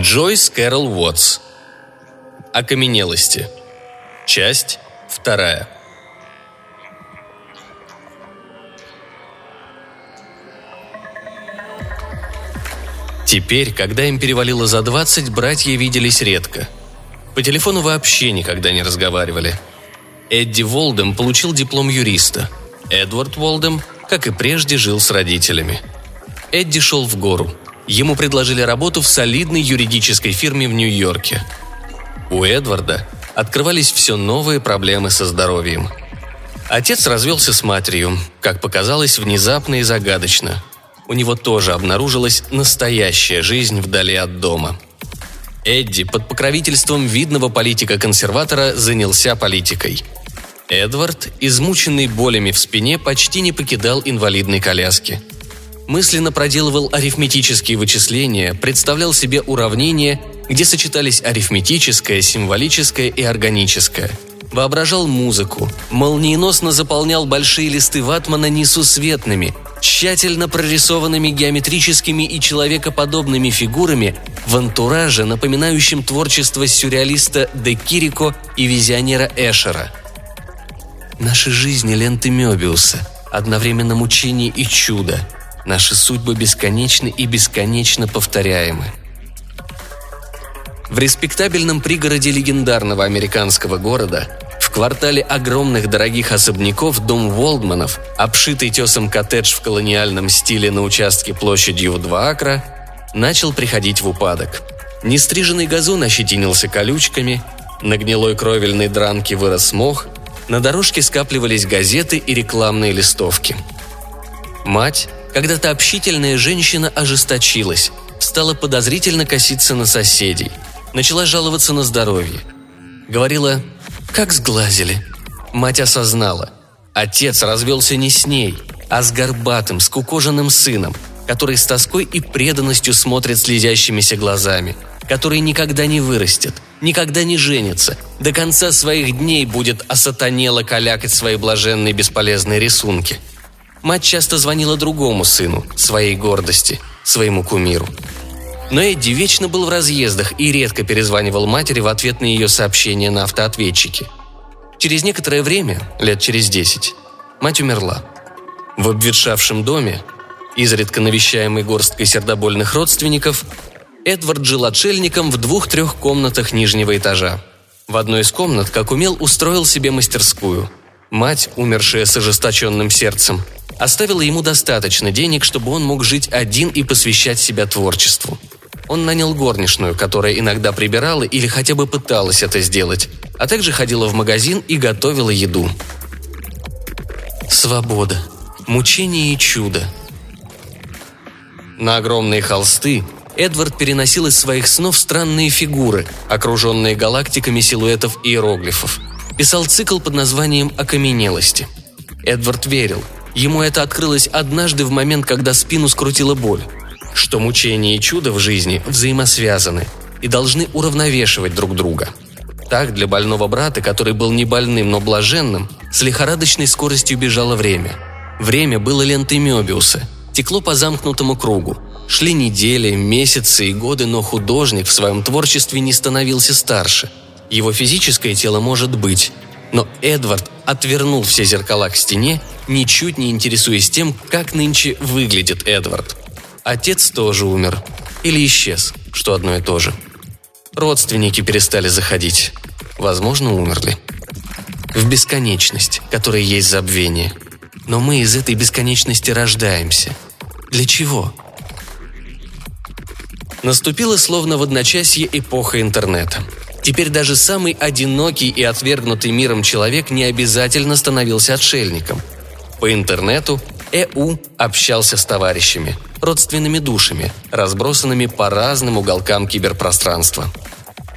Джойс Кэрол Уотс. Окаменелости. Часть вторая. Теперь, когда им перевалило за 20, братья виделись редко. По телефону вообще никогда не разговаривали. Эдди Волдем получил диплом юриста. Эдвард Волдем, как и прежде, жил с родителями. Эдди шел в гору. Ему предложили работу в солидной юридической фирме в Нью-Йорке. У Эдварда открывались все новые проблемы со здоровьем. Отец развелся с матерью, как показалось, внезапно и загадочно. У него тоже обнаружилась настоящая жизнь вдали от дома. Эдди под покровительством видного политика-консерватора занялся политикой. Эдвард, измученный болями в спине, почти не покидал инвалидной коляски – мысленно проделывал арифметические вычисления, представлял себе уравнения, где сочетались арифметическое, символическое и органическое. Воображал музыку, молниеносно заполнял большие листы ватмана несусветными, тщательно прорисованными геометрическими и человекоподобными фигурами в антураже, напоминающем творчество сюрреалиста Де Кирико и визионера Эшера. Наши жизни – ленты Мёбиуса, одновременно мучение и чудо – Наши судьбы бесконечны и бесконечно повторяемы. В респектабельном пригороде легендарного американского города, в квартале огромных дорогих особняков дом Волдманов, обшитый тесом коттедж в колониальном стиле на участке площадью в 2 акра, начал приходить в упадок. Нестриженный газон ощетинился колючками, на гнилой кровельной дранке вырос мох, на дорожке скапливались газеты и рекламные листовки. Мать, когда-то общительная женщина ожесточилась, стала подозрительно коситься на соседей, начала жаловаться на здоровье. Говорила «как сглазили». Мать осознала. Отец развелся не с ней, а с горбатым, скукоженным сыном, который с тоской и преданностью смотрит слезящимися глазами, который никогда не вырастет, никогда не женится, до конца своих дней будет осатанело калякать свои блаженные бесполезные рисунки – Мать часто звонила другому сыну, своей гордости, своему кумиру. Но Эдди вечно был в разъездах и редко перезванивал матери в ответ на ее сообщения на автоответчике. Через некоторое время, лет через десять, мать умерла. В обветшавшем доме, изредка навещаемый горсткой сердобольных родственников, Эдвард жил отшельником в двух-трех комнатах нижнего этажа. В одной из комнат, как умел, устроил себе мастерскую. Мать, умершая с ожесточенным сердцем, оставила ему достаточно денег, чтобы он мог жить один и посвящать себя творчеству. Он нанял горничную, которая иногда прибирала или хотя бы пыталась это сделать, а также ходила в магазин и готовила еду. Свобода, мучение и чудо. На огромные холсты Эдвард переносил из своих снов странные фигуры, окруженные галактиками силуэтов и иероглифов. Писал цикл под названием «Окаменелости». Эдвард верил – Ему это открылось однажды в момент, когда спину скрутила боль. Что мучение и чудо в жизни взаимосвязаны и должны уравновешивать друг друга. Так для больного брата, который был не больным, но блаженным, с лихорадочной скоростью бежало время. Время было лентой Мёбиуса, текло по замкнутому кругу. Шли недели, месяцы и годы, но художник в своем творчестве не становился старше. Его физическое тело может быть, но Эдвард отвернул все зеркала к стене, ничуть не интересуясь тем, как нынче выглядит Эдвард. Отец тоже умер. Или исчез, что одно и то же. Родственники перестали заходить. Возможно, умерли. В бесконечность, которая есть забвение. Но мы из этой бесконечности рождаемся. Для чего? Наступила словно в одночасье эпоха интернета – Теперь даже самый одинокий и отвергнутый миром человек не обязательно становился отшельником. По интернету Э.У. общался с товарищами, родственными душами, разбросанными по разным уголкам киберпространства.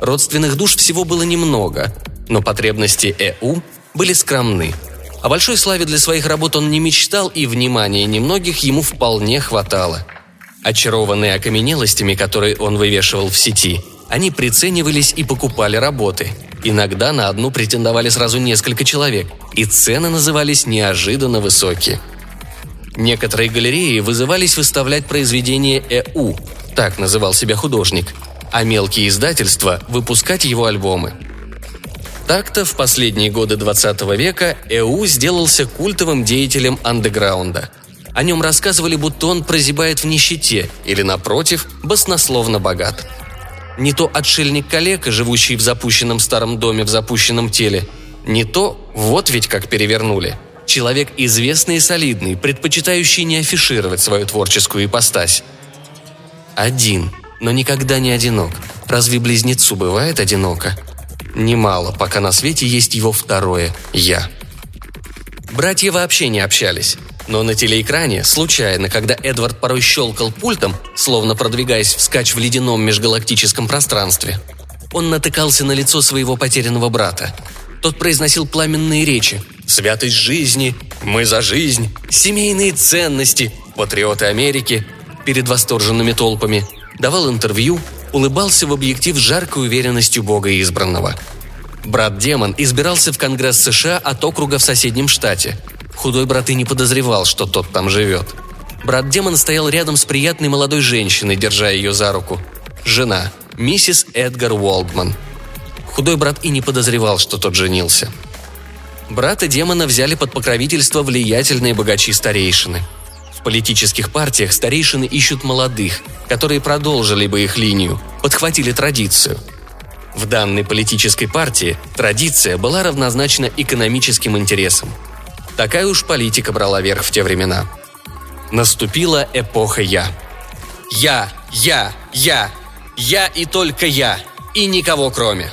Родственных душ всего было немного, но потребности Э.У. были скромны. О большой славе для своих работ он не мечтал, и внимания немногих ему вполне хватало. Очарованные окаменелостями, которые он вывешивал в сети – они приценивались и покупали работы. Иногда на одну претендовали сразу несколько человек, и цены назывались неожиданно высокие. Некоторые галереи вызывались выставлять произведения ЭУ, так называл себя художник. а мелкие издательства – выпускать его альбомы. Так-то в последние годы 20 века Эу сделался культовым деятелем андеграунда. О нем рассказывали, будто он прозябает в нищете или, напротив, баснословно богат. Не то отшельник-калека, живущий в запущенном старом доме в запущенном теле, не то вот ведь как перевернули. Человек известный и солидный, предпочитающий не афишировать свою творческую ипостась. Один, но никогда не одинок. Разве близнецу бывает одиноко? Немало, пока на свете есть его второе «я». Братья вообще не общались. Но на телеэкране, случайно, когда Эдвард порой щелкал пультом, словно продвигаясь вскачь в ледяном межгалактическом пространстве, он натыкался на лицо своего потерянного брата. Тот произносил пламенные речи. «Святость жизни», «Мы за жизнь», «Семейные ценности», «Патриоты Америки» перед восторженными толпами. Давал интервью, улыбался в объектив с жаркой уверенностью Бога избранного. Брат-демон избирался в Конгресс США от округа в соседнем штате. Худой брат и не подозревал, что тот там живет. Брат-демон стоял рядом с приятной молодой женщиной, держа ее за руку. Жена, миссис Эдгар Уолдман. Худой брат и не подозревал, что тот женился. Брата демона взяли под покровительство влиятельные богачи-старейшины – политических партиях старейшины ищут молодых, которые продолжили бы их линию, подхватили традицию. В данной политической партии традиция была равнозначна экономическим интересам. Такая уж политика брала верх в те времена. Наступила эпоха «Я». «Я, я, я, я и только я, и никого кроме»,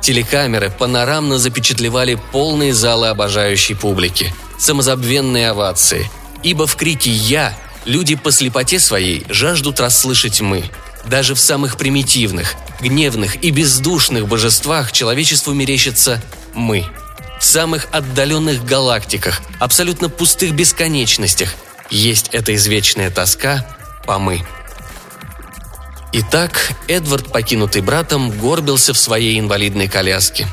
Телекамеры панорамно запечатлевали полные залы обожающей публики, самозабвенные овации – Ибо в крике «Я» люди по слепоте своей жаждут расслышать «мы». Даже в самых примитивных, гневных и бездушных божествах человечеству мерещится «мы». Самых отдаленных галактиках, абсолютно пустых бесконечностях есть эта извечная тоска по «мы». Итак, Эдвард, покинутый братом, горбился в своей инвалидной коляске.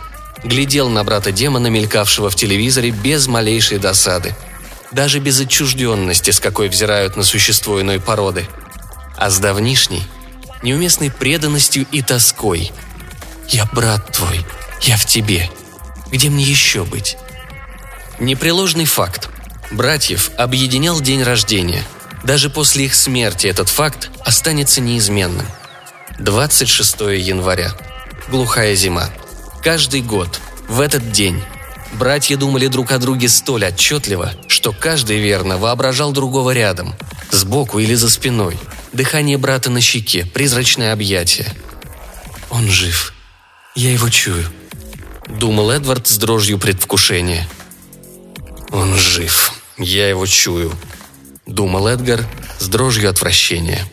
Глядел на брата демона, мелькавшего в телевизоре, без малейшей досады – даже без отчужденности, с какой взирают на существо иной породы, а с давнишней, неуместной преданностью и тоской. «Я брат твой, я в тебе. Где мне еще быть?» Непреложный факт. Братьев объединял день рождения. Даже после их смерти этот факт останется неизменным. 26 января. Глухая зима. Каждый год, в этот день, Братья думали друг о друге столь отчетливо, что каждый верно воображал другого рядом, сбоку или за спиной. Дыхание брата на щеке, призрачное объятие. «Он жив. Я его чую», — думал Эдвард с дрожью предвкушения. «Он жив. Я его чую», — думал Эдгар с дрожью отвращения.